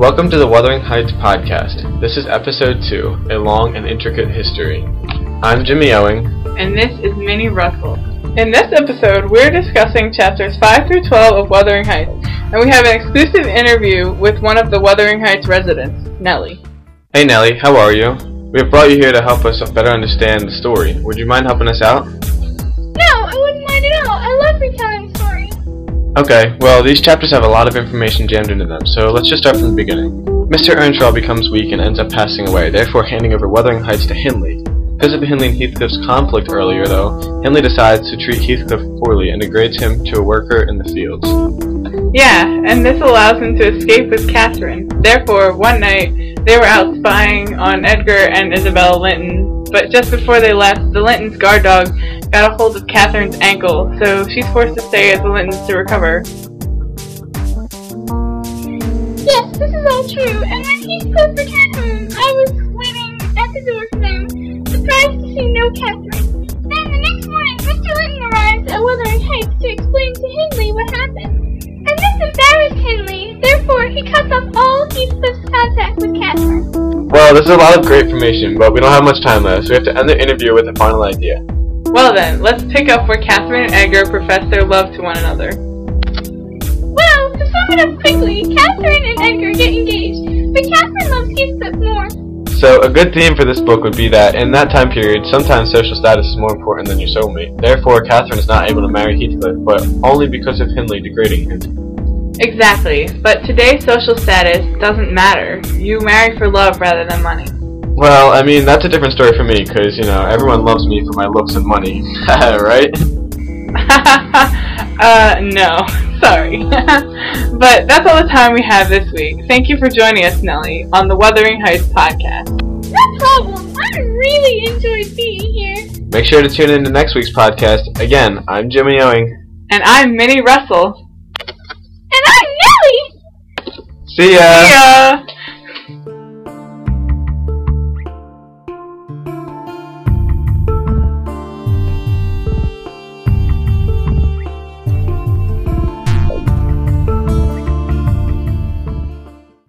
Welcome to the Wuthering Heights podcast. This is episode 2, A Long and Intricate History. I'm Jimmy Owing. And this is Minnie Russell. In this episode, we're discussing chapters 5 through 12 of Wuthering Heights, and we have an exclusive interview with one of the Wuthering Heights residents, Nellie. Hey Nellie, how are you? We have brought you here to help us better understand the story. Would you mind helping us out? Okay, well, these chapters have a lot of information jammed into them, so let's just start from the beginning. Mr. Earnshaw becomes weak and ends up passing away, therefore handing over Wuthering Heights to Hindley. Because of Hindley and Heathcliff's conflict earlier, though, Hindley decides to treat Heathcliff poorly and degrades him to a worker in the fields. Yeah, and this allows him to escape with Catherine. Therefore, one night, they were out spying on Edgar and Isabella Linton, but just before they left, the Lintons' guard dog got a hold of Catherine's ankle, so she's forced to stay at the Lintons to recover. Yes, this is all true. And when Heathcliff returned home, I was waiting at the door for them, surprised to see no Catherine. Then the next morning, Mr. Linton arrives at Wuthering Heights to explain to Hindley what happened. And this embarrassed Hindley, therefore he cuts off all Heathcliff's contact with Catherine. Well, this is a lot of great information, but we don't have much time left, so we have to end the interview with a final idea. Well then, let's pick up where Catherine and Edgar profess their love to one another. Well, to sum it up quickly, Catherine and Edgar get engaged, but Catherine loves Heathcliff more. So, a good theme for this book would be that in that time period, sometimes social status is more important than your soulmate. Therefore, Catherine is not able to marry Heathcliff, but only because of Hindley degrading him. Exactly, but today's social status doesn't matter. You marry for love rather than money. Well, I mean, that's a different story for me, because, you know, everyone loves me for my looks and money. right? uh, no. Sorry. but that's all the time we have this week. Thank you for joining us, Nellie, on the Wuthering Heights podcast. No problem. I really enjoyed being here. Make sure to tune in to next week's podcast. Again, I'm Jimmy Owing. And I'm Minnie Russell. And I'm Nellie! See ya! See ya!